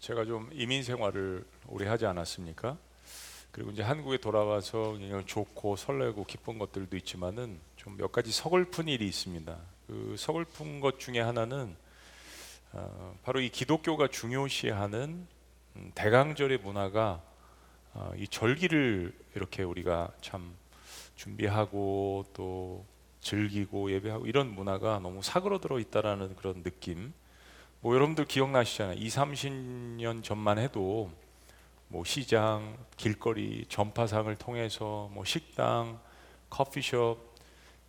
제가 좀 이민 생활을 오래 하지 않았습니까? 그리고 이제 한국에 돌아와서 그냥 좋고 설레고 기쁜 것들도 있지만은 좀 몇 가지 서글픈 일이 있습니다. 그 서글픈 것 중에 하나는 어, 바로 이 기독교가 중요시하는 음, 대강절의 문화가 어, 이 절기를 이렇게 우리가 참 준비하고 또 즐기고 예배하고 이런 문화가 너무 사그러들어 있다라는 그런 느낌. 뭐 여러분들 기억나시잖아요. 2, 30년 전만 해도 뭐 시장, 길거리, 전파상을 통해서 뭐 식당, 커피숍,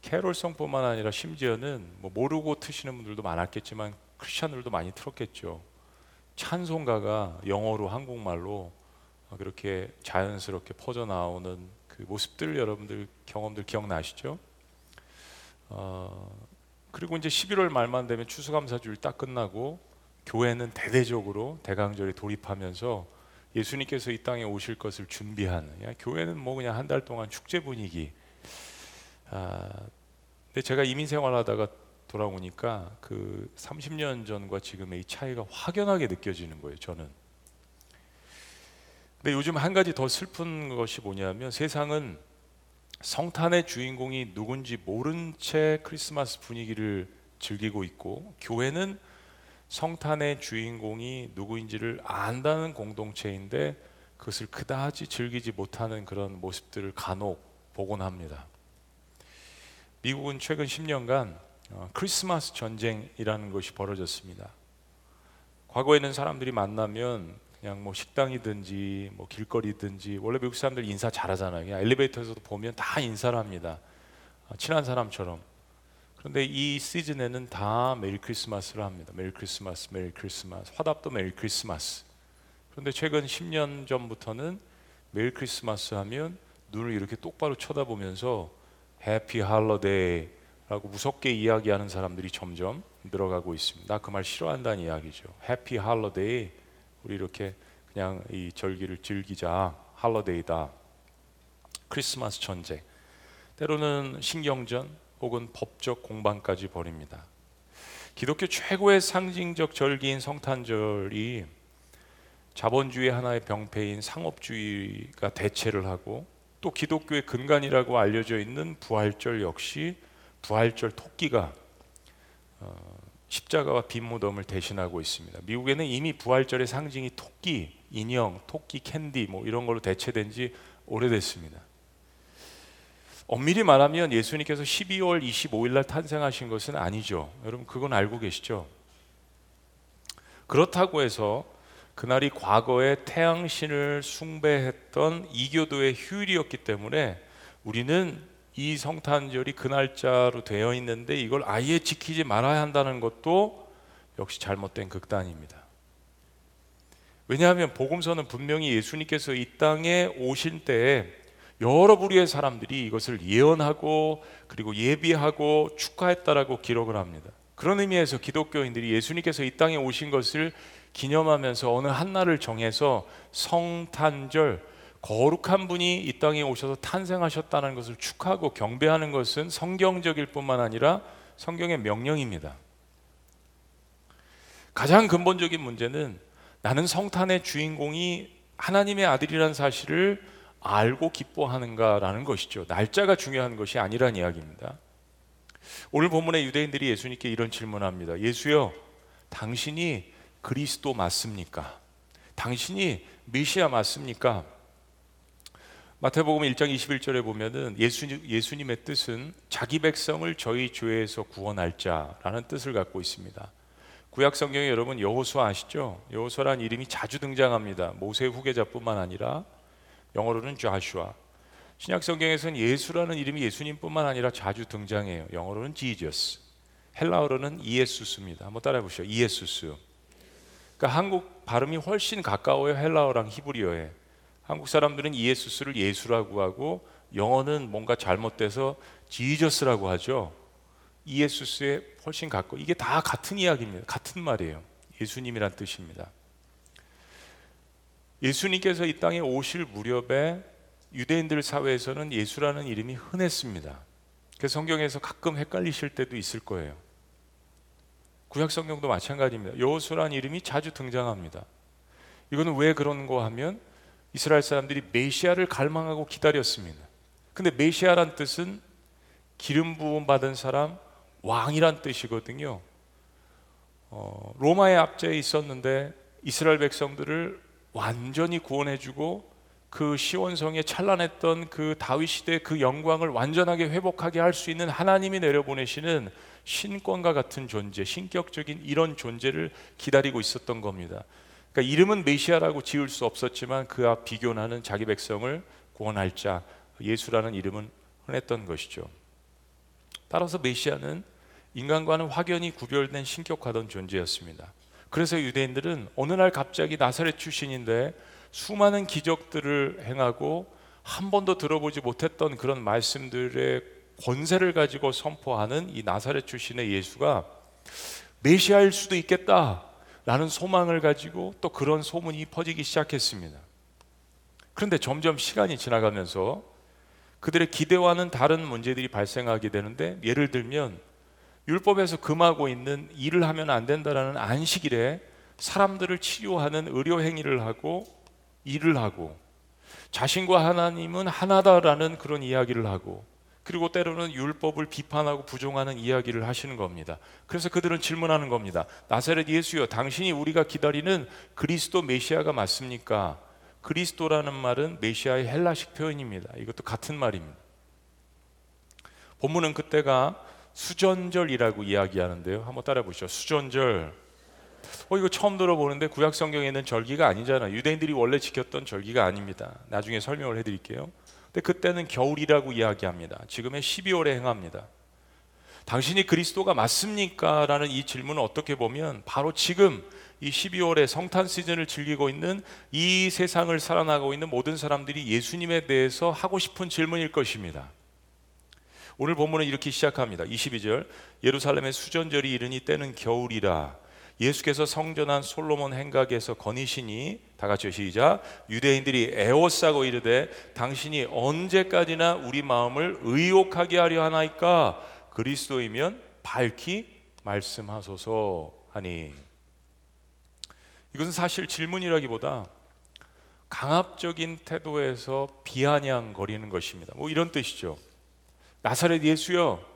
캐롤성뿐만 아니라 심지어는 뭐 모르고 트시는 분들도 많았겠지만 크리스천들도 많이 틀었겠죠. 찬송가가 영어로 한국말로 그렇게 자연스럽게 퍼져 나오는 그 모습들 여러분들 경험들 기억나시죠? 어, 그리고 이제 11월 말만 되면 추수감사주일 딱 끝나고 교회는 대대적으로 대강절에 돌입하면서 예수님께서 이 땅에 오실 것을 준비하는 야, 교회는 뭐 그냥 한 달 동안 축제 분위기. 아, 근데 제가 이민 생활하다가 돌아오니까 그 30년 전과 지금의 이 차이가 확연하게 느껴지는 거예요. 저는. 근데 요즘 한 가지 더 슬픈 것이 뭐냐면 세상은 성탄의 주인공이 누군지 모른 채 크리스마스 분위기를 즐기고 있고 교회는 성탄의 주인공이 누구인지를 안다는 공동체인데 그것을 그다지 즐기지 못하는 그런 모습들을 간혹 보곤 합니다. 미국은 최근 10년간 어, 크리스마스 전쟁이라는 것이 벌어졌습니다. 과거에는 사람들이 만나면 그냥 뭐 식당이든지 뭐 길거리든지 원래 미국 사람들 인사 잘하잖아요. 그냥 엘리베이터에서도 보면 다 인사를 합니다. 어, 친한 사람처럼. 그런데 이 시즌에는 다 Merry Christmas를 합니다. Merry Christmas, Merry Christmas. 화답도 Merry Christmas. 그런데 최근 10년 전부터는 Merry Christmas 하면 눈을 이렇게 똑바로 쳐다보면서 Happy Holiday라고 무섭게 이야기하는 사람들이 점점 늘어가고 있습니다. 나 그 말 싫어한다는 이야기죠. Happy Holiday 우리 이렇게 그냥 이 절기를 즐기자. Holiday다. 크리스마스 전쟁. 때로는 신경전 혹은 법적 공방까지 벌입니다. 기독교 최고의 상징적 절기인 성탄절이 자본주의 하나의 병폐인 상업주의가 대체를 하고 또 기독교의 근간이라고 알려져 있는 부활절 역시 부활절 토끼가 어, 십자가와 빈 무덤을 대신하고 있습니다. 미국에는 이미 부활절의 상징이 토끼, 인형, 토끼 캔디 뭐 이런 걸로 대체된 지 오래됐습니다. 엄밀히 말하면 예수님께서 12월 25일 날 탄생하신 것은 아니죠. 여러분 그건 알고 계시죠? 그렇다고 해서 그날이 과거에 태양신을 숭배했던 이교도의 휴일이었기 때문에 우리는 이 성탄절이 그 날짜로 되어 있는데 이걸 아예 지키지 말아야 한다는 것도 역시 잘못된 극단입니다. 왜냐하면 복음서는 분명히 예수님께서 이 땅에 오신 때에 여러 부류의 사람들이 이것을 예언하고 그리고 예비하고 축하했다라고 기록을 합니다. 그런 의미에서 기독교인들이 예수님께서 이 땅에 오신 것을 기념하면서 어느 한 날을 정해서 성탄절 거룩한 분이 이 땅에 오셔서 탄생하셨다는 것을 축하하고 경배하는 것은 성경적일 뿐만 아니라 성경의 명령입니다. 가장 근본적인 문제는 나는 성탄의 주인공이 하나님의 아들이라는 사실을 알고 기뻐하는가라는 것이죠. 날짜가 중요한 것이 아니란 이야기입니다. 오늘 본문의 유대인들이 예수님께 이런 질문합니다. 예수여, 당신이 그리스도 맞습니까? 당신이 메시아 맞습니까? 마태복음 1장 21절에 보면은 예수, 예수님의 뜻은 자기 백성을 저희 죄에서 구원할 자라는 뜻을 갖고 있습니다. 구약 성경에 여러분 여호수아 아시죠? 여호수아란 이름이 자주 등장합니다. 모세 후계자뿐만 아니라 영어로는 좌슈아. 신약 성경에서는 예수라는 이름이 예수님뿐만 아니라 자주 등장해요. 영어로는 지저스. 헬라어로는 이에수스입니다. 한번 따라해 보시죠. 이에수스. 그러니까 한국 발음이 훨씬 가까워요. 헬라어랑 히브리어에. 한국 사람들은 이에수스를 예수라고 하고 영어는 뭔가 잘못돼서 지저스라고 하죠. 이에수스에 훨씬 가까워. 이게 다 같은 이야기입니다. 같은 말이에요. 예수님이란 뜻입니다. 예수님께서 이 땅에 오실 무렵에 유대인들 사회에서는 예수라는 이름이 흔했습니다. 그 성경에서 가끔 헷갈리실 때도 있을 거예요. 구약 성경도 마찬가지입니다. 여호수라는 이름이 자주 등장합니다. 이거는 왜 그런 거 하면 이스라엘 사람들이 메시아를 갈망하고 기다렸습니다. 근데 메시아란 뜻은 기름 부음 받은 사람, 왕이란 뜻이거든요. 어, 로마의 압제에 있었는데 이스라엘 백성들을 완전히 구원해주고 그 시원성에 찬란했던 그 다윗 시대의 그 영광을 완전하게 회복하게 할 수 있는 하나님이 내려보내시는 신권과 같은 존재, 신격적인 이런 존재를 기다리고 있었던 겁니다. 그러니까 이름은 메시아라고 지을 수 없었지만 그와 비교나는 자기 백성을 구원할 자 예수라는 이름은 흔했던 것이죠. 따라서 메시아는 인간과는 확연히 구별된 신격화된 존재였습니다. 그래서 유대인들은 어느 날 갑자기 나사렛 출신인데 수많은 기적들을 행하고 한 번도 들어보지 못했던 그런 말씀들의 권세를 가지고 선포하는 이 나사렛 출신의 예수가 메시아일 수도 있겠다 라는 소망을 가지고 또 그런 소문이 퍼지기 시작했습니다. 그런데 점점 시간이 지나가면서 그들의 기대와는 다른 문제들이 발생하게 되는데 예를 들면 율법에서 금하고 있는 일을 하면 안 된다라는 안식일에 사람들을 치료하는 의료 행위를 하고 일을 하고 자신과 하나님은 하나다라는 그런 이야기를 하고 그리고 때로는 율법을 비판하고 부정하는 이야기를 하시는 겁니다. 그래서 그들은 질문하는 겁니다. 나사렛 예수여, 당신이 우리가 기다리는 그리스도 메시아가 맞습니까? 그리스도라는 말은 메시아의 헬라식 표현입니다. 이것도 같은 말입니다. 본문은 그때가 수전절이라고 이야기하는데요. 한번 따라 보시죠. 수전절. 어 이거 처음 들어보는데 구약 성경에 있는 절기가 아니잖아. 유대인들이 원래 지켰던 절기가 아닙니다. 나중에 설명을 해 드릴게요. 근데 그때는 겨울이라고 이야기합니다. 지금의 12월에 행합니다. 당신이 그리스도가 맞습니까? 라는 이 질문은 어떻게 보면 바로 지금 이 12월에 성탄 시즌을 즐기고 있는 이 세상을 살아나가고 있는 모든 사람들이 예수님에 대해서 하고 싶은 질문일 것입니다. 오늘 본문은 이렇게 시작합니다. 22절 예루살렘의 수전절이 이르니 때는 겨울이라 예수께서 성전한 솔로몬 행각에서 거니시니 다 같이 시작 유대인들이 애워싸고 이르되 당신이 언제까지나 우리 마음을 의혹하게 하려 하나이까 그리스도이면 밝히 말씀하소서 하니 이것은 사실 질문이라기보다 강압적인 태도에서 비아냥거리는 것입니다. 뭐 이런 뜻이죠. 나사렛 예수여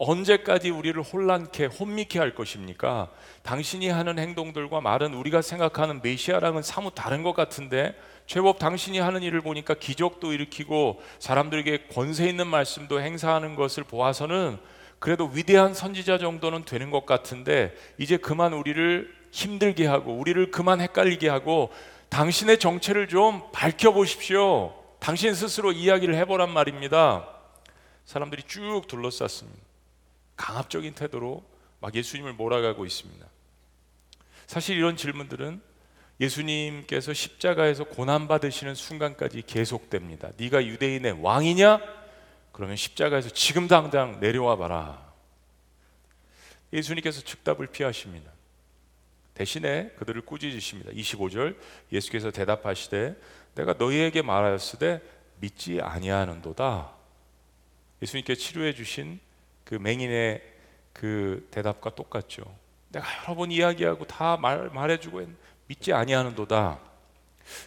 언제까지 우리를 혼란케 혼미케 할 것입니까? 당신이 하는 행동들과 말은 우리가 생각하는 메시아랑은 사뭇 다른 것 같은데 제법 당신이 하는 일을 보니까 기적도 일으키고 사람들에게 권세 있는 말씀도 행사하는 것을 보아서는 그래도 위대한 선지자 정도는 되는 것 같은데 이제 그만 우리를 힘들게 하고 우리를 그만 헷갈리게 하고 당신의 정체를 좀 밝혀 보십시오. 당신 스스로 이야기를 해보란 말입니다. 사람들이 쭉 둘러쌌습니다. 강압적인 태도로 막 예수님을 몰아가고 있습니다. 사실 이런 질문들은 예수님께서 십자가에서 고난 받으시는 순간까지 계속됩니다. 네가 유대인의 왕이냐? 그러면 십자가에서 지금 당장 내려와 봐라. 예수님께서 즉답을 피하십니다. 대신에 그들을 꾸짖으십니다. 25절 예수께서 대답하시되 내가 너희에게 말하였으되 믿지 아니하는도다. 예수님께 치료해 주신 그 맹인의 그 대답과 똑같죠. 내가 여러 번 이야기하고 다 말, 말해주고 믿지 아니하는도다.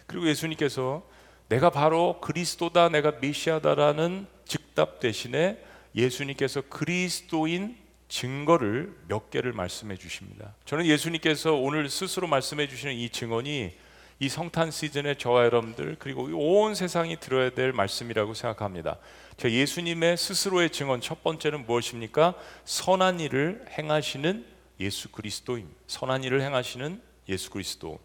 그리고 예수님께서 내가 바로 그리스도다, 내가 메시아다라는 즉답 대신에 예수님께서 그리스도인 증거를 몇 개를 말씀해 주십니다. 저는 예수님께서 오늘 스스로 말씀해 주시는 이 증언이 이 성탄 시즌에 저와 여러분들 그리고 온 세상이 들어야 될 말씀이라고 생각합니다. 저 예수님의 스스로의 증언 첫 번째는 무엇입니까? 선한 일을 행하시는 예수 그리스도입니다. 선한 일을 행하시는 예수 그리스도.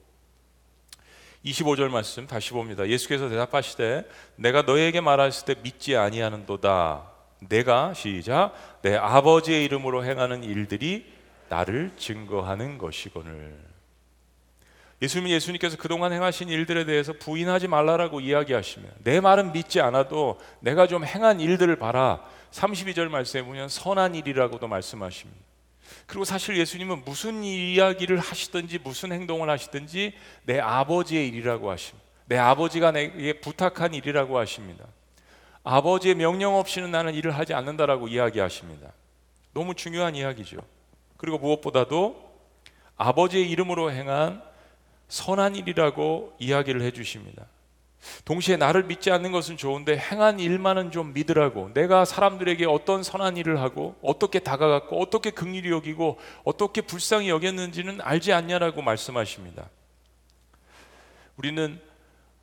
25절 말씀 다시 봅니다. 예수께서 대답하시되 내가 너에게 말했을 때 믿지 아니하는도다. 내가 시작 내 아버지의 이름으로 행하는 일들이 나를 증거하는 것이거늘. 예수님 예수님께서 그동안 행하신 일들에 대해서 부인하지 말라라고 이야기하시며 내 말은 믿지 않아도 내가 좀 행한 일들을 봐라. 32절 말씀에 보면 선한 일이라고도 말씀하십니다. 그리고 사실 예수님은 무슨 이야기를 하시든지 무슨 행동을 하시든지 내 아버지의 일이라고 하십니다. 내 아버지가 내게 부탁한 일이라고 하십니다. 아버지의 명령 없이는 나는 일을 하지 않는다라고 이야기하십니다. 너무 중요한 이야기죠. 그리고 무엇보다도 아버지의 이름으로 행한 선한 일이라고 이야기를 해 주십니다. 동시에 나를 믿지 않는 것은 좋은데 행한 일만은 좀 믿으라고 내가 사람들에게 어떤 선한 일을 하고 어떻게 다가갔고 어떻게 긍휼히 여기고 어떻게 불쌍히 여겼는지는 알지 않냐라고 말씀하십니다. 우리는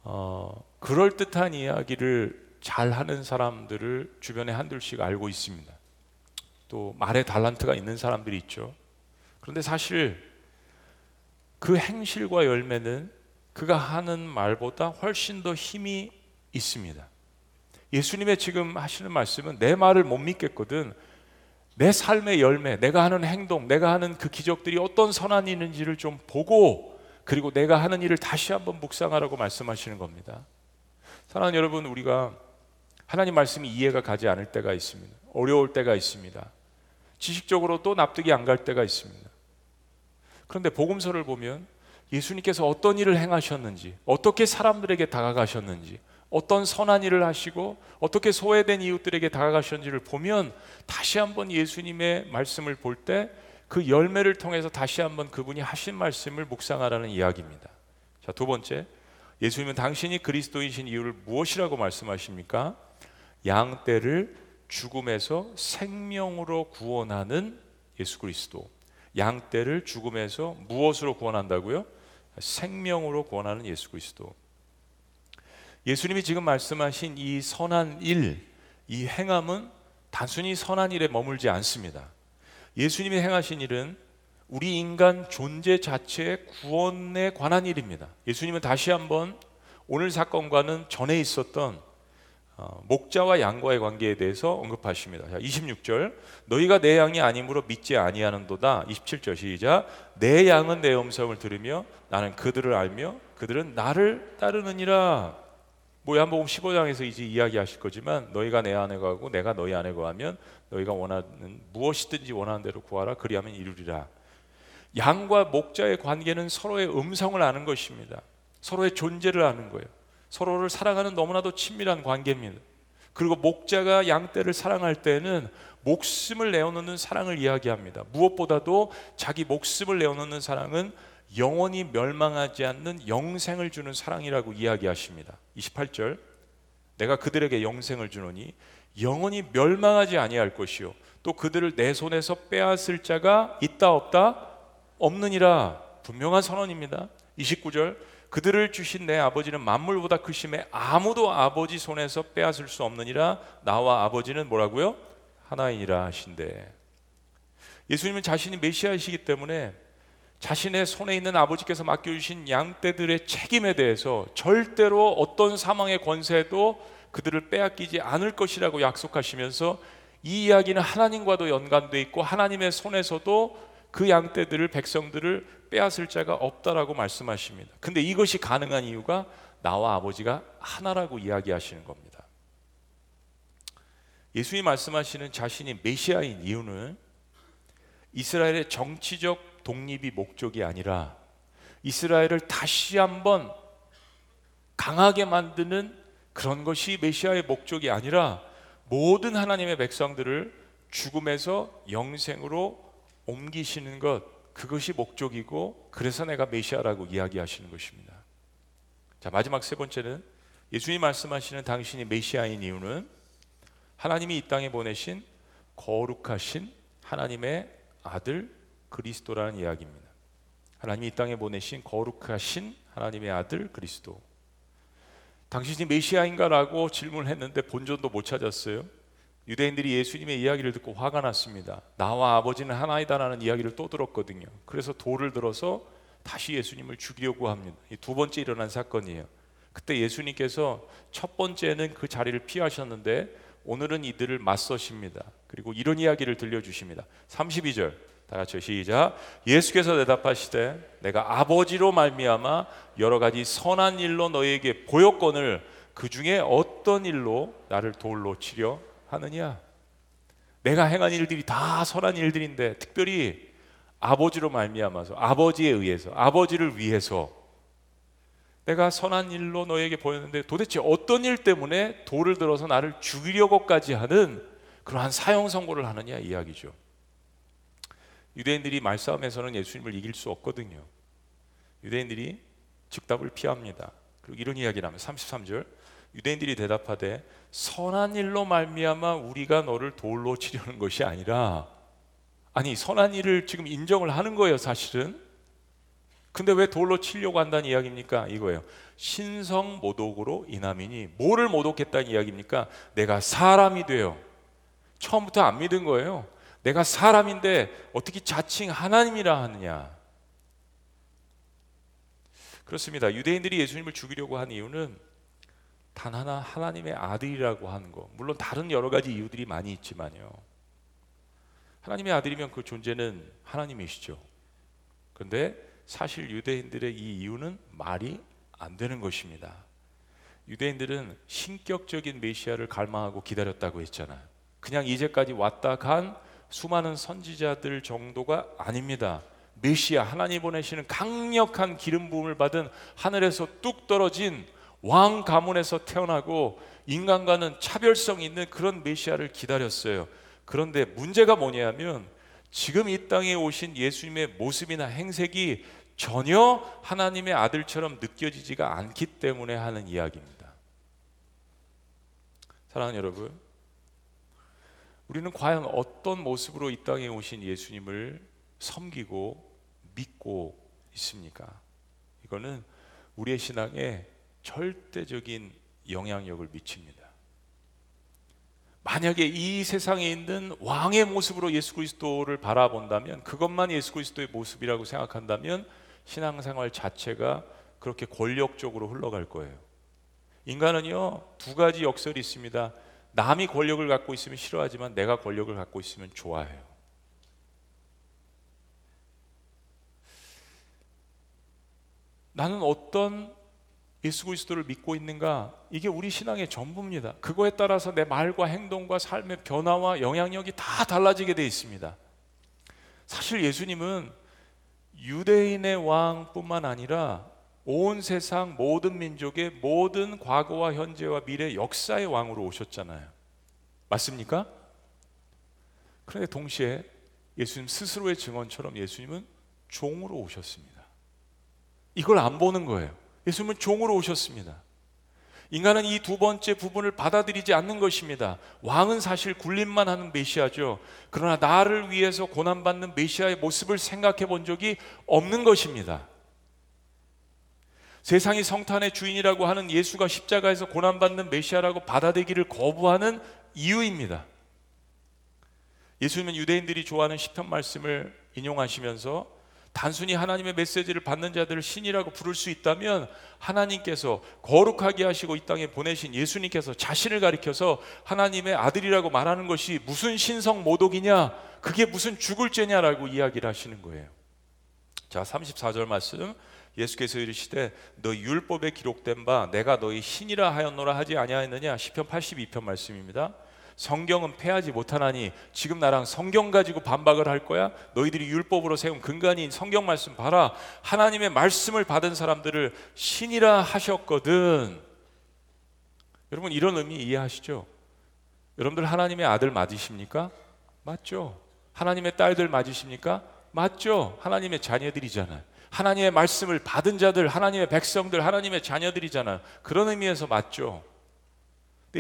어, 그럴 듯한 이야기를 잘 하는 사람들을 주변에 한둘씩 알고 있습니다. 또 말에 달란트가 있는 사람들이 있죠. 그런데 사실 그 행실과 열매는 그가 하는 말보다 훨씬 더 힘이 있습니다. 예수님의 지금 하시는 말씀은 내 말을 못 믿겠거든. 내 삶의 열매, 내가 하는 행동, 내가 하는 그 기적들이 어떤 선한 일인지를 좀 보고 그리고 내가 하는 일을 다시 한번 묵상하라고 말씀하시는 겁니다. 사랑하는 여러분, 우리가 하나님 말씀이 이해가 가지 않을 때가 있습니다. 어려울 때가 있습니다. 지식적으로 또 납득이 안 갈 때가 있습니다. 그런데 복음서를 보면 예수님께서 어떤 일을 행하셨는지, 어떻게 사람들에게 다가가셨는지, 어떤 선한 일을 하시고 어떻게 소외된 이웃들에게 다가가셨는지를 보면 다시 한번 예수님의 말씀을 볼 때 그 열매를 통해서 다시 한번 그분이 하신 말씀을 묵상하라는 이야기입니다. 자, 두 번째. 예수님은 당신이 그리스도이신 이유를 무엇이라고 말씀하십니까? 양떼를 죽음에서 생명으로 구원하는 예수 그리스도. 양 떼를 죽음에서 무엇으로 구원한다고요? 생명으로 구원하는 예수 그리스도. 예수님이 지금 말씀하신 이 선한 일, 이 행함은 단순히 선한 일에 머물지 않습니다. 예수님이 행하신 일은 우리 인간 존재 자체의 구원에 관한 일입니다. 예수님은 다시 한번 오늘 사건과는 전에 있었던 어, 목자와 양과의 관계에 대해서 언급하십니다. 자, 26절 너희가 내 양이 아니므로 믿지 아니하는도다. 27절 시작 내 양은 내 음성을 들으며 나는 그들을 알며 그들은 나를 따르느니라. 뭐 요한복음 15장에서 이제 이야기하실 거지만 너희가 내 안에 거하고 내가 너희 안에 거하면 너희가 원하는 무엇이든지 원하는 대로 구하라 그리하면 이루리라. 양과 목자의 관계는 서로의 음성을 아는 것입니다. 서로의 존재를 아는 거예요. 서로를 사랑하는 너무나도 친밀한 관계입니다. 그리고 목자가 양떼를 사랑할 때는 목숨을 내어놓는 사랑을 이야기합니다. 무엇보다도 자기 목숨을 내어놓는 사랑은 영원히 멸망하지 않는 영생을 주는 사랑이라고 이야기하십니다. 28절 내가 그들에게 영생을 주노니 영원히 멸망하지 아니할 것이요 또 그들을 내 손에서 빼앗을 자가 있다 없다 없느니라 분명한 선언입니다. 29절 그들을 주신 내 아버지는 만물보다 크심에 아무도 아버지 손에서 빼앗을 수 없느니라 나와 아버지는 뭐라고요? 하나이니라 하신대. 예수님은 자신이 메시아이시기 때문에 자신의 손에 있는 아버지께서 맡겨주신 양떼들의 책임에 대해서 절대로 어떤 사망의 권세도 그들을 빼앗기지 않을 것이라고 약속하시면서 이 이야기는 하나님과도 연관돼 있고 하나님의 손에서도 그 양떼들을 백성들을 빼앗을 자가 없다라고 말씀하십니다. 근데 이것이 가능한 이유가 나와 아버지가 하나라고 이야기하시는 겁니다. 예수님이 말씀하시는 자신이 메시아인 이유는 이스라엘의 정치적 독립이 목적이 아니라 이스라엘을 다시 한번 강하게 만드는 그런 것이 메시아의 목적이 아니라 모든 하나님의 백성들을 죽음에서 영생으로 옮기시는 것 그것이 목적이고 그래서 내가 메시아라고 이야기하시는 것입니다. 자 마지막 세 번째는 예수님 말씀하시는 당신이 메시아인 이유는 하나님이 이 땅에 보내신 거룩하신 하나님의 아들 그리스도라는 이야기입니다. 하나님이 이 땅에 보내신 거룩하신 하나님의 아들 그리스도. 당신이 메시아인가라고 질문했는데 본전도 못 찾았어요. 유대인들이 예수님의 이야기를 듣고 화가 났습니다. 나와 아버지는 하나이다라는 이야기를 또 들었거든요. 그래서 돌을 들어서 다시 예수님을 죽이려고 합니다. 두 번째 일어난 사건이에요. 그때 예수님께서 첫 번째는 그 자리를 피하셨는데 오늘은 이들을 맞서십니다. 그리고 이런 이야기를 들려주십니다. 32절 다 같이 시작. 예수께서 대답하시되 내가 아버지로 말미암아 여러 가지 선한 일로 너희에게 보였건을 그 중에 어떤 일로 나를 돌로 치려 하느냐? 내가 행한 일들이 다 선한 일들인데 특별히 아버지로 말미암아서 아버지에 의해서 아버지를 위해서 내가 선한 일로 너에게 보였는데 도대체 어떤 일 때문에 돌을 들어서 나를 죽이려고까지 하는 그러한 사형 선고를 하느냐 이야기죠. 유대인들이 말싸움에서는 예수님을 이길 수 없거든요. 유대인들이 즉답을 피합니다. 그리고 이런 이야기를 하면 33절 유대인들이 대답하되 선한 일로 말미암아 우리가 너를 돌로 치려는 것이 아니라 아니 선한 일을 지금 인정을 하는 거예요 사실은. 근데 왜 돌로 치려고 한다는 이야기입니까? 이거예요. 신성 모독으로 인함이니 뭐를 모독했다는 이야기입니까? 내가 사람이 돼요. 처음부터 안 믿은 거예요. 내가 사람인데 어떻게 자칭 하나님이라 하느냐. 그렇습니다. 유대인들이 예수님을 죽이려고 한 이유는 단 하나 하나님의 아들이라고 하는 거. 물론 다른 여러 가지 이유들이 많이 있지만요. 하나님의 아들이면 그 존재는 하나님이시죠. 그런데 사실 유대인들의 이 이유는 말이 안 되는 것입니다. 유대인들은 신격적인 메시아를 갈망하고 기다렸다고 했잖아요. 그냥 이제까지 왔다 간 수많은 선지자들 정도가 아닙니다. 메시아 하나님 보내시는 강력한 기름 부음을 받은 하늘에서 뚝 떨어진 왕 가문에서 태어나고 인간과는 차별성 있는 그런 메시아를 기다렸어요. 그런데 문제가 뭐냐면 지금 이 땅에 오신 예수님의 모습이나 행색이 전혀 하나님의 아들처럼 느껴지지가 않기 때문에 하는 이야기입니다. 사랑하는 여러분, 우리는 과연 어떤 모습으로 이 땅에 오신 예수님을 섬기고 믿고 있습니까? 이거는 우리의 신앙에 절대적인 영향력을 미칩니다. 만약에 이 세상에 있는 왕의 모습으로 예수 그리스도를 바라본다면 그것만 예수 그리스도의 모습이라고 생각한다면 신앙생활 자체가 그렇게 권력적으로 흘러갈 거예요. 인간은요 두 가지 역설이 있습니다. 남이 권력을 갖고 있으면 싫어하지만 내가 권력을 갖고 있으면 좋아해요. 나는 어떤 예수 그리스도를 믿고 있는가? 이게 우리 신앙의 전부입니다. 그거에 따라서 내 말과 행동과 삶의 변화와 영향력이 다 달라지게 돼 있습니다. 사실 예수님은 유대인의 왕뿐만 아니라 온 세상 모든 민족의 모든 과거와 현재와 미래 역사의 왕으로 오셨잖아요. 맞습니까? 그런데 동시에 예수님 스스로의 증언처럼 예수님은 종으로 오셨습니다. 이걸 안 보는 거예요. 예수님은 종으로 오셨습니다. 인간은 이 두 번째 부분을 받아들이지 않는 것입니다. 왕은 사실 굴림만 하는 메시아죠. 그러나 나를 위해서 고난받는 메시아의 모습을 생각해 본 적이 없는 것입니다. 세상이 성탄의 주인이라고 하는 예수가 십자가에서 고난받는 메시아라고 받아들이기를 거부하는 이유입니다. 예수님은 유대인들이 좋아하는 시편 말씀을 인용하시면서 단순히 하나님의 메시지를 받는 자들을 신이라고 부를 수 있다면 하나님께서 거룩하게 하시고 이 땅에 보내신 예수님께서 자신을 가리켜서 하나님의 아들이라고 말하는 것이 무슨 신성 모독이냐 그게 무슨 죽을 죄냐라고 이야기를 하시는 거예요. 자, 34절 말씀 예수께서 이르시되 너 율법에 기록된 바 내가 너희 신이라 하였노라 하지 아니하였느냐 시편 82편 말씀입니다. 성경은 패하지 못하나니 지금 나랑 성경 가지고 반박을 할 거야? 너희들이 율법으로 세운 근간인 성경 말씀 봐라. 하나님의 말씀을 받은 사람들을 신이라 하셨거든. 여러분 이런 의미 이해하시죠? 여러분들 하나님의 아들 맞으십니까? 맞죠? 하나님의 딸들 맞으십니까? 맞죠? 하나님의 자녀들이잖아요. 하나님의 말씀을 받은 자들, 하나님의 백성들, 하나님의 자녀들이잖아요. 그런 의미에서 맞죠?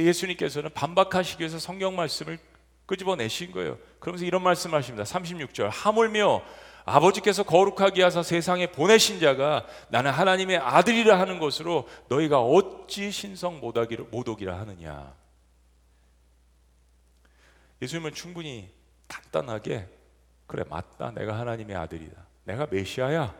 예수님께서는 반박하시기 위해서 성경 말씀을 끄집어내신 거예요. 그러면서 이런 말씀하십니다. 36절 하물며 아버지께서 거룩하게 하사 세상에 보내신 자가 나는 하나님의 아들이라 하는 것으로 너희가 어찌 신성 모독이라 하느냐. 예수님은 충분히 간단하게 그래 맞다 내가 하나님의 아들이다 내가 메시아야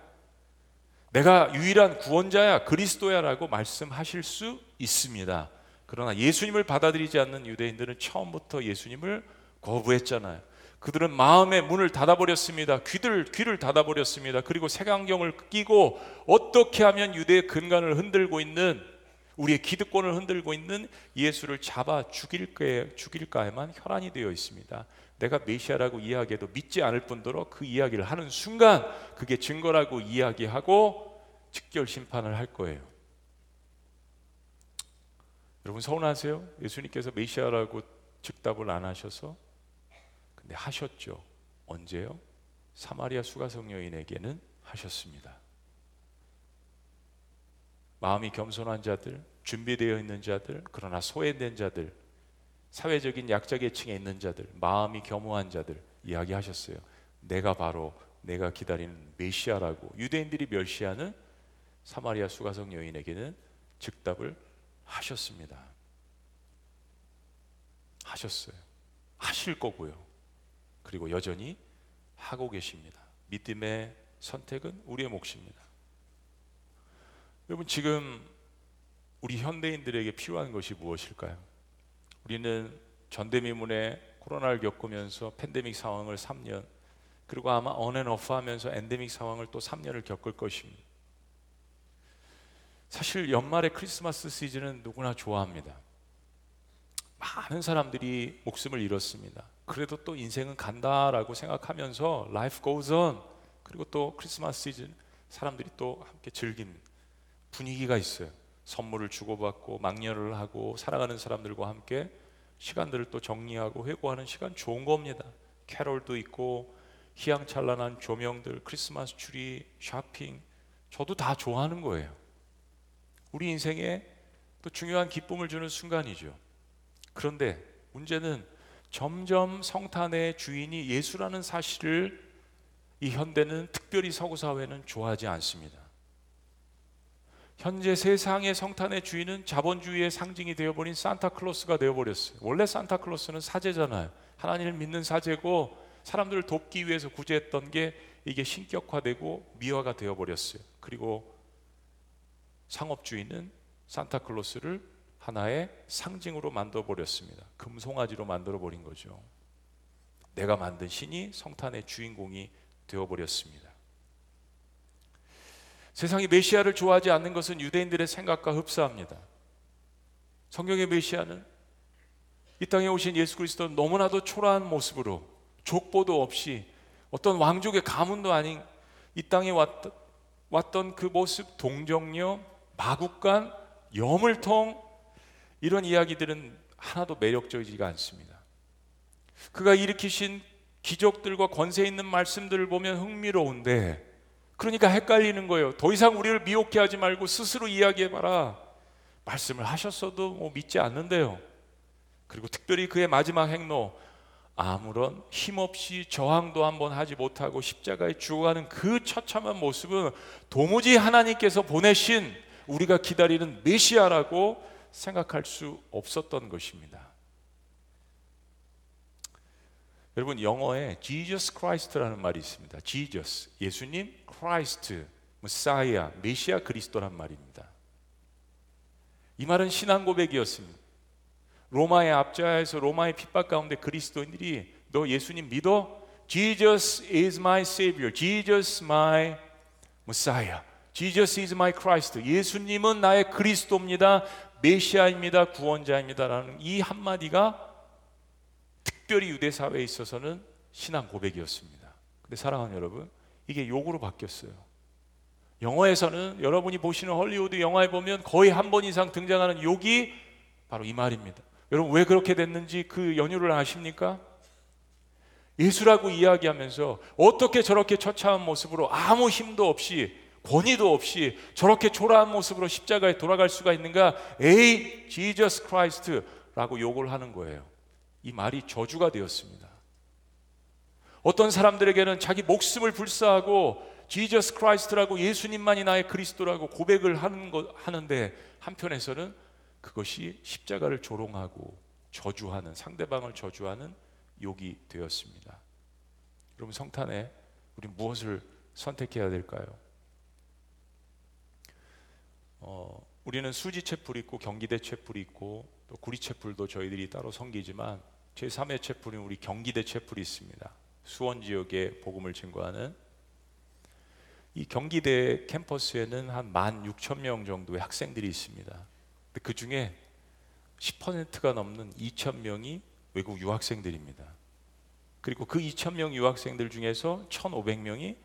내가 유일한 구원자야 그리스도야라고 말씀하실 수 있습니다. 그러나 예수님을 받아들이지 않는 유대인들은 처음부터 예수님을 거부했잖아요. 그들은 마음의 문을 닫아버렸습니다. 귀들 귀를 닫아버렸습니다. 그리고 색안경을 끼고 어떻게 하면 유대의 근간을 흔들고 있는 우리의 기득권을 흔들고 있는 예수를 잡아 죽일까 죽일까에만 혈안이 되어 있습니다. 내가 메시아라고 이야기해도 믿지 않을 뿐더러 그 이야기를 하는 순간 그게 증거라고 이야기하고 직결 심판을 할 거예요. 여러분 서운하세요? 예수님께서 메시아라고 즉답을 안 하셔서 근데 하셨죠. 언제요? 사마리아 수가성 여인에게는 하셨습니다. 마음이 겸손한 자들, 준비되어 있는 자들, 그러나 소외된 자들, 사회적인 약자 계층에 있는 자들, 마음이 겸허한 자들 이야기하셨어요. 내가 바로 내가 기다리는 메시아라고 유대인들이 멸시하는 사마리아 수가성 여인에게는 즉답을 하셨습니다. 하셨어요. 하실 거고요. 그리고 여전히 하고 계십니다. 믿음의 선택은 우리의 몫입니다. 여러분 지금 우리 현대인들에게 필요한 것이 무엇일까요? 우리는 전대미문의 코로나를 겪으면서 팬데믹 상황을 3년 그리고 아마 언앤오프 하면서 엔데믹 상황을 또 3년을 겪을 것입니다. 사실 연말의 크리스마스 시즌은 누구나 좋아합니다. 많은 사람들이 목숨을 잃었습니다. 그래도 또 인생은 간다라고 생각하면서 life goes on 그리고 또 크리스마스 시즌 사람들이 또 함께 즐긴 분위기가 있어요. 선물을 주고받고 망렬을 하고 살아가는 사람들과 함께 시간들을 또 정리하고 회고하는 시간 좋은 겁니다. 캐롤도 있고 희양찬란한 조명들, 크리스마스 추리, 쇼핑 저도 다 좋아하는 거예요. 우리 인생에 또 중요한 기쁨을 주는 순간이죠. 그런데 문제는 점점 성탄의 주인이 예수라는 사실을 이 현대는 특별히 서구 사회는 좋아하지 않습니다. 현재 세상의 성탄의 주인은 자본주의의 상징이 되어버린 산타클로스가 되어버렸어요. 원래 산타클로스는 사제잖아요. 하나님을 믿는 사제고 사람들을 돕기 위해서 구제했던 게 이게 신격화되고 미화가 되어버렸어요. 그리고 상업주의는 산타클로스를 하나의 상징으로 만들어 버렸습니다. 금송아지로 만들어 버린 거죠. 내가 만든 신이 성탄의 주인공이 되어 버렸습니다. 세상이 메시아를 좋아하지 않는 것은 유대인들의 생각과 흡사합니다. 성경의 메시아는 이 땅에 오신 예수 그리스도 너무나도 초라한 모습으로 족보도 없이 어떤 왕족의 가문도 아닌 이 땅에 왔던, 왔던 그 모습 동정녀, 마국간, 여물통 이런 이야기들은 하나도 매력적이지가 않습니다. 그가 일으키신 기적들과 권세 있는 말씀들을 보면 흥미로운데 그러니까 헷갈리는 거예요. 더 이상 우리를 미혹해 하지 말고 스스로 이야기해 봐라. 말씀을 하셨어도 뭐 믿지 않는데요. 그리고 특별히 그의 마지막 행로 아무런 힘없이 저항도 한번 하지 못하고 십자가에 죽어가는 그 처참한 모습은 도무지 하나님께서 보내신 우리가 기다리는 메시아라고 생각할 수 없었던 것입니다. 여러분 영어에 Jesus Christ라는 말이 있습니다. Jesus 예수님, Christ 메사이아 메시아 그리스도란 말입니다. 이 말은 신앙 고백이었습니다. 로마의 압자에서 로마의 핍박 가운데 그리스도인들이 너 예수님 믿어? Jesus is my savior. Jesus my Messiah. Jesus is my Christ. 예수님은 나의 그리스도입니다. 메시아입니다. 구원자입니다라는 이 한마디가 특별히 유대 사회에 있어서는 신앙 고백이었습니다. 근데 사랑하는 여러분, 이게 욕으로 바뀌었어요. 영어에서는 여러분이 보시는 헐리우드 영화에 보면 거의 한 번 이상 등장하는 욕이 바로 이 말입니다. 여러분 왜 그렇게 됐는지 그 연유를 아십니까? 예수라고 이야기하면서 어떻게 저렇게 처참한 모습으로 아무 힘도 없이 권위도 없이 저렇게 초라한 모습으로 십자가에 돌아갈 수가 있는가? 에이, Jesus Christ라고 욕을 하는 거예요. 이 말이 저주가 되었습니다. 어떤 사람들에게는 자기 목숨을 불사하고 Jesus Christ라고 예수님만이 나의 그리스도라고 고백을 하는 것 하는데 한편에서는 그것이 십자가를 조롱하고 저주하는 상대방을 저주하는 욕이 되었습니다. 여러분 성탄에 우리 무엇을 선택해야 될까요? 어, 우리는 수지 채플이 있고 경기대 채플이 있고 또 구리 채플도 저희들이 따로 섬기지만 제 3의 채플은 우리 경기대 채플이 있습니다. 수원 지역에 복음을 증거하는 이 경기대 캠퍼스에는 한 16,000명 정도의 학생들이 있습니다. 그 중에 10%가 넘는 2천 명이 외국 유학생들입니다. 그리고 그 2천 명 유학생들 중에서 1,500명이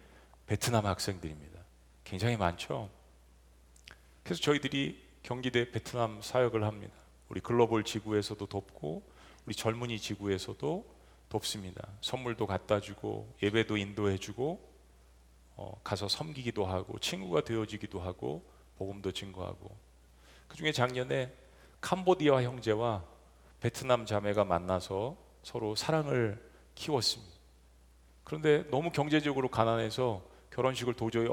베트남 학생들입니다. 굉장히 많죠. 그래서 저희들이 경기대 베트남 사역을 합니다. 우리 글로벌 지구에서도 돕고 우리 젊은이 지구에서도 돕습니다. 선물도 갖다 주고 예배도 인도해 주고 어, 가서 섬기기도 하고 친구가 되어지기도 하고 복음도 증거하고 그 중에 작년에 캄보디아 형제와 베트남 자매가 만나서 서로 사랑을 키웠습니다. 그런데 너무 경제적으로 가난해서 결혼식을 도저히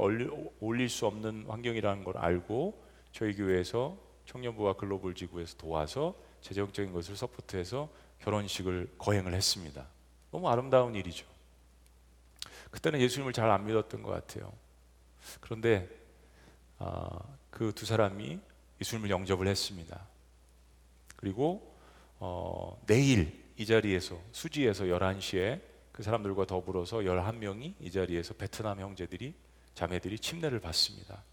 올릴 수 없는 환경이라는 걸 알고 저희 교회에서 청년부와 글로벌 지구에서 도와서 재정적인 것을 서포트해서 결혼식을 거행을 했습니다. 너무 아름다운 일이죠. 그때는 예수님을 잘 안 믿었던 것 같아요. 그런데 아, 그두 사람이 예수님을 영접을 했습니다. 그리고 어, 내일 이 자리에서 수지에서 11시에 그 사람들과 더불어서 11명이 이 자리에서 베트남 형제들이 자매들이 침례를 받습니다.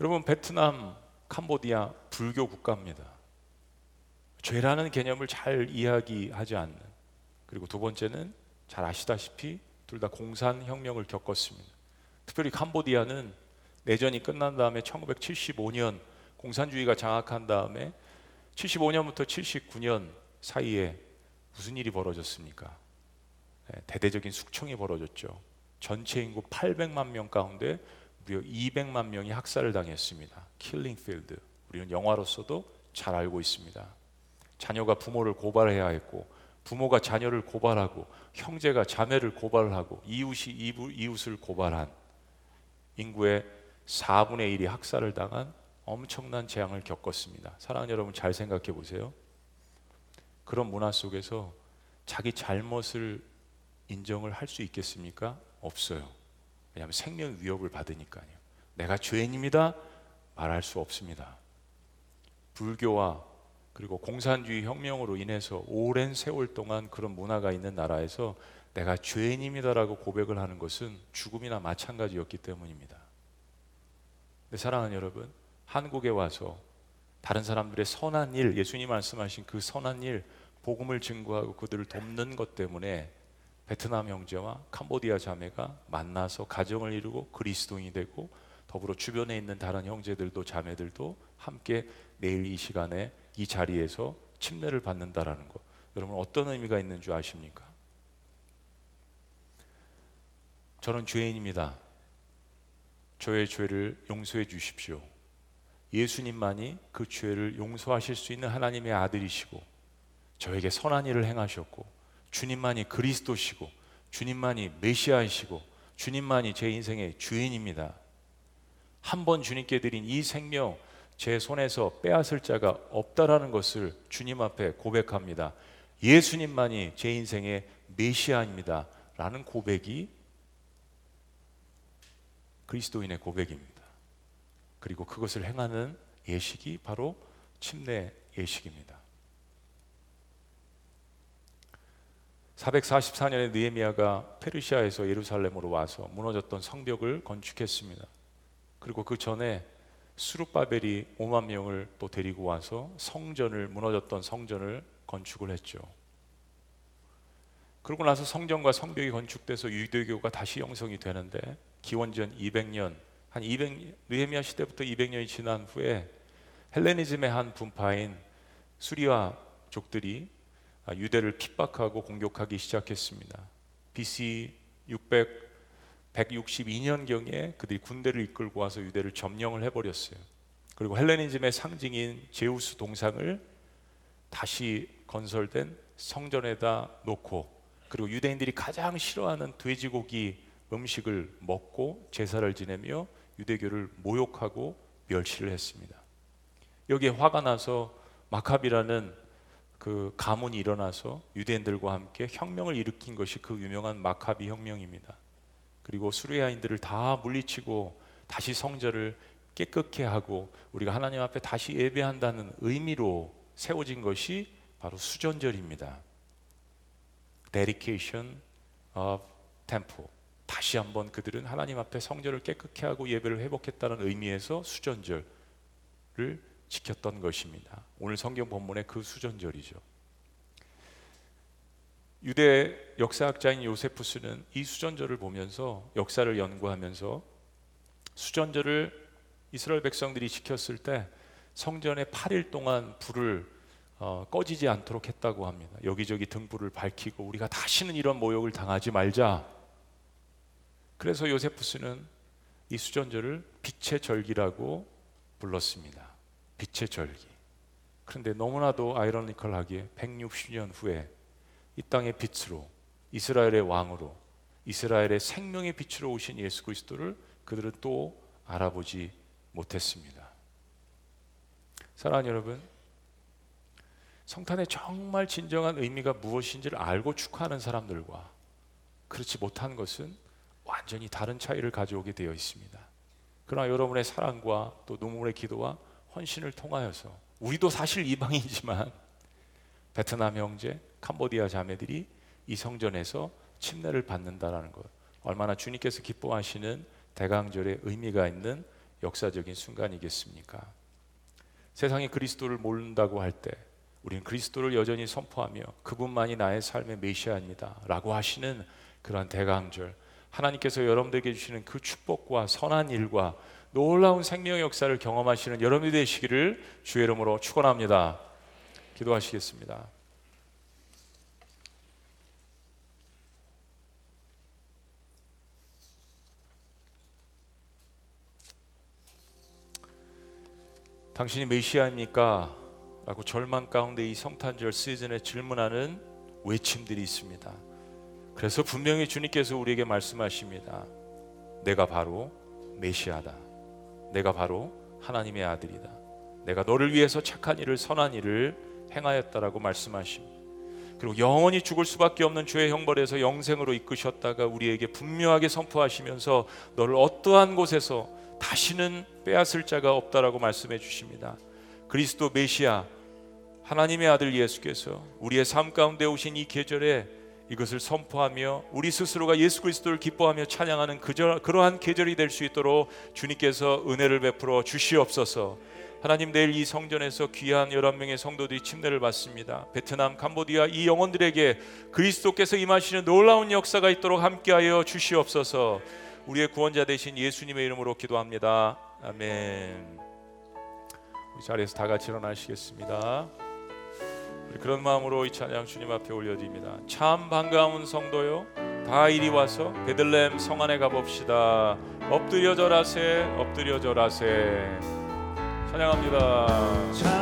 여러분 베트남 캄보디아 불교 국가입니다. 죄라는 개념을 잘 이야기하지 않는 그리고 두 번째는 잘 아시다시피 둘 다 공산 혁명을 겪었습니다. 특별히 캄보디아는 내전이 끝난 다음에 1975년 공산주의가 장악한 다음에 75년부터 79년 사이에 무슨 일이 벌어졌습니까? 네, 대대적인 숙청이 벌어졌죠. 전체 인구 800만 명 가운데 무려 200만 명이 학살을 당했습니다. 킬링 필드. 우리는 영화로서도 잘 알고 있습니다. 자녀가 부모를 고발해야 했고 부모가 자녀를 고발하고 형제가 자매를 고발하고 이웃이 이웃을 고발한 인구의 4분의 1이 학살을 당한 엄청난 재앙을 겪었습니다. 사랑하는 여러분 잘 생각해 보세요. 그런 문화 속에서 자기 잘못을 인정을 할 수 있겠습니까? 없어요. 왜냐하면 생명 위협을 받으니까요. 내가 죄인입니다. 말할 수 없습니다. 불교와 그리고 공산주의 혁명으로 인해서 오랜 세월 동안 그런 문화가 있는 나라에서 내가 죄인입니다라고 고백을 하는 것은 죽음이나 마찬가지였기 때문입니다. 네, 사랑하는 여러분, 한국에 와서 다른 사람들의 선한 일, 예수님 말씀하신 그 선한 일, 복음을 증거하고 그들을 돕는 것 때문에 베트남 형제와 캄보디아 자매가 만나서 가정을 이루고 그리스도인이 되고 더불어 주변에 있는 다른 형제들도 자매들도 함께 내일 이 시간에 이 자리에서 침례를 받는다라는 것. 여러분 어떤 의미가 있는 줄 아십니까? 저는 죄인입니다. 저의 죄를 용서해 주십시오. 예수님만이 그 죄를 용서하실 수 있는 하나님의 아들이시고 저에게 선한 일을 행하셨고 주님만이 그리스도시고 주님만이 메시아이시고 주님만이 제 인생의 주인입니다. 한 번 주님께 드린 이 생명 제 손에서 빼앗을 자가 없다라는 것을 주님 앞에 고백합니다. 예수님만이 제 인생의 메시아입니다. 라는 고백이 그리스도인의 고백입니다. 그리고 그것을 행하는 예식이 바로 침례 예식입니다. 444년에 느헤미야가 페르시아에서 예루살렘으로 와서 무너졌던 성벽을 건축했습니다. 그리고 그 전에 수룹바벨이 5만 명을 또 데리고 와서 성전을 무너졌던 성전을 건축을 했죠. 그러고 나서 성전과 성벽이 건축돼서 유대교가 다시 형성이 되는데 기원전 200년 한 200, 느헤미야 시대부터 200년이 지난 후에 헬레니즘의 한 분파인 수리아 족들이 유대를 핍박하고 공격하기 시작했습니다. BC 600 162년경에 그들이 군대를 이끌고 와서 유대를 점령을 해버렸어요. 그리고 헬레니즘의 상징인 제우스 동상을 다시 건설된 성전에다 놓고 그리고 유대인들이 가장 싫어하는 돼지고기 음식을 먹고 제사를 지내며 유대교를 모욕하고 멸시를 했습니다. 여기에 화가 나서 마카비라는 그 가문이 일어나서 유대인들과 함께 혁명을 일으킨 것이 그 유명한 마카비 혁명입니다. 그리고 수리아인들을 다 물리치고 다시 성전을 깨끗게 하고 우리가 하나님 앞에 다시 예배한다는 의미로 세워진 것이 바로 수전절입니다. Dedication of Temple. 다시 한번 그들은 하나님 앞에 성전을 깨끗게 하고 예배를 회복했다는 의미에서 수전절을 지켰던 것입니다. 오늘 성경 본문의 그 수전절이죠. 유대 역사학자인 요세푸스는 이 수전절을 보면서 역사를 연구하면서 수전절을 이스라엘 백성들이 지켰을 때 성전에 8일 동안 불을 어, 꺼지지 않도록 했다고 합니다. 여기저기 등불을 밝히고 우리가 다시는 이런 모욕을 당하지 말자. 그래서 요세푸스는 이 수전절을 빛의 절기라고 불렀습니다. 빛의 절기. 그런데 너무나도 아이러니컬하게 160년 후에 이 땅의 빛으로 이스라엘의 왕으로 이스라엘의 생명의 빛으로 오신 예수 그리스도를 그들은 또 알아보지 못했습니다. 사랑하는 여러분, 성탄의 정말 진정한 의미가 무엇인지를 알고 축하하는 사람들과 그렇지 못한 것은 완전히 다른 차이를 가져오게 되어 있습니다. 그러나 여러분의 사랑과 또 눈물의 기도와 헌신을 통하여서 우리도 사실 이방이지만 베트남 형제, 캄보디아 자매들이 이 성전에서 침례를 받는다라는 것 얼마나 주님께서 기뻐하시는 대강절의 의미가 있는 역사적인 순간이겠습니까? 세상이 그리스도를 모른다고 할 때 우리는 그리스도를 여전히 선포하며 그분만이 나의 삶의 메시아입니다라고 하시는 그러한 대강절 하나님께서 여러분들에게 주시는 그 축복과 선한 일과 놀라운 생명의 역사를 경험하시는 여러분이 되시기를 주의 이름으로 축원합니다. 기도하시겠습니다. 당신이 메시아입니까? 라고 절망 가운데 이 성탄절 시즌에 질문하는 외침들이 있습니다. 그래서 분명히 주님께서 우리에게 말씀하십니다. 내가 바로 메시아다. 내가 바로 하나님의 아들이다. 내가 너를 위해서 착한 일을 선한 일을 행하였다라고 말씀하십니다. 그리고 영원히 죽을 수밖에 없는 죄의 형벌에서 영생으로 이끄셨다가 우리에게 분명하게 선포하시면서 너를 어떠한 곳에서 다시는 빼앗을 자가 없다라고 말씀해 주십니다. 그리스도 메시아 하나님의 아들 예수께서 우리의 삶 가운데 오신 이 계절에 이것을 선포하며 우리 스스로가 예수 그리스도를 기뻐하며 찬양하는 그저, 그러한 계절이 될 수 있도록 주님께서 은혜를 베풀어 주시옵소서. 하나님 내일 이 성전에서 귀한 11명의 성도들이 침례를 받습니다. 베트남, 캄보디아 이 영혼들에게 그리스도께서 임하시는 놀라운 역사가 있도록 함께하여 주시옵소서. 우리의 구원자 되신 예수님의 이름으로 기도합니다. 아멘. 우리 자리에서 다 같이 일어나시겠습니다. 그런 마음으로 이 찬양 주님 앞에 올려드립니다. 참 반가운 성도요, 다 이리 와서 베들렘 성 안에 가봅시다. 엎드려 절하세, 엎드려 절하세. 찬양합니다.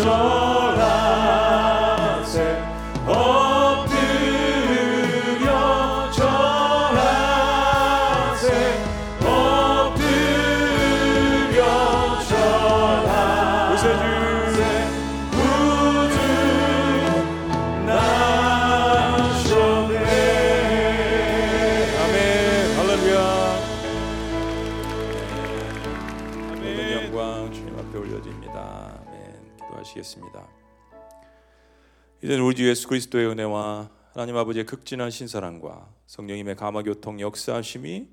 엎 이제는 우리 주 예수 그리스도의 은혜와 하나님 아버지의 극진한 신사랑과 성령님의 감화교통 역사하심이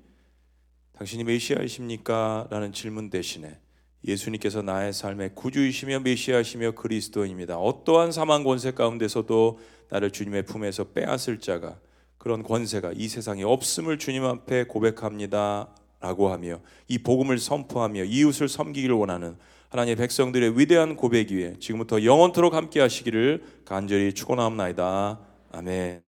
당신이 메시아이십니까? 라는 질문 대신에 예수님께서 나의 삶의 구주이시며 메시아이시며 그리스도입니다. 어떠한 사망 권세 가운데서도 나를 주님의 품에서 빼앗을 자가 그런 권세가 이 세상에 없음을 주님 앞에 고백합니다. 라고 하며 이 복음을 선포하며 이웃을 섬기기를 원하는 하나님의 백성들의 위대한 고백 위에 지금부터 영원토록 함께 하시기를 간절히 축원하옵나이다. 아멘.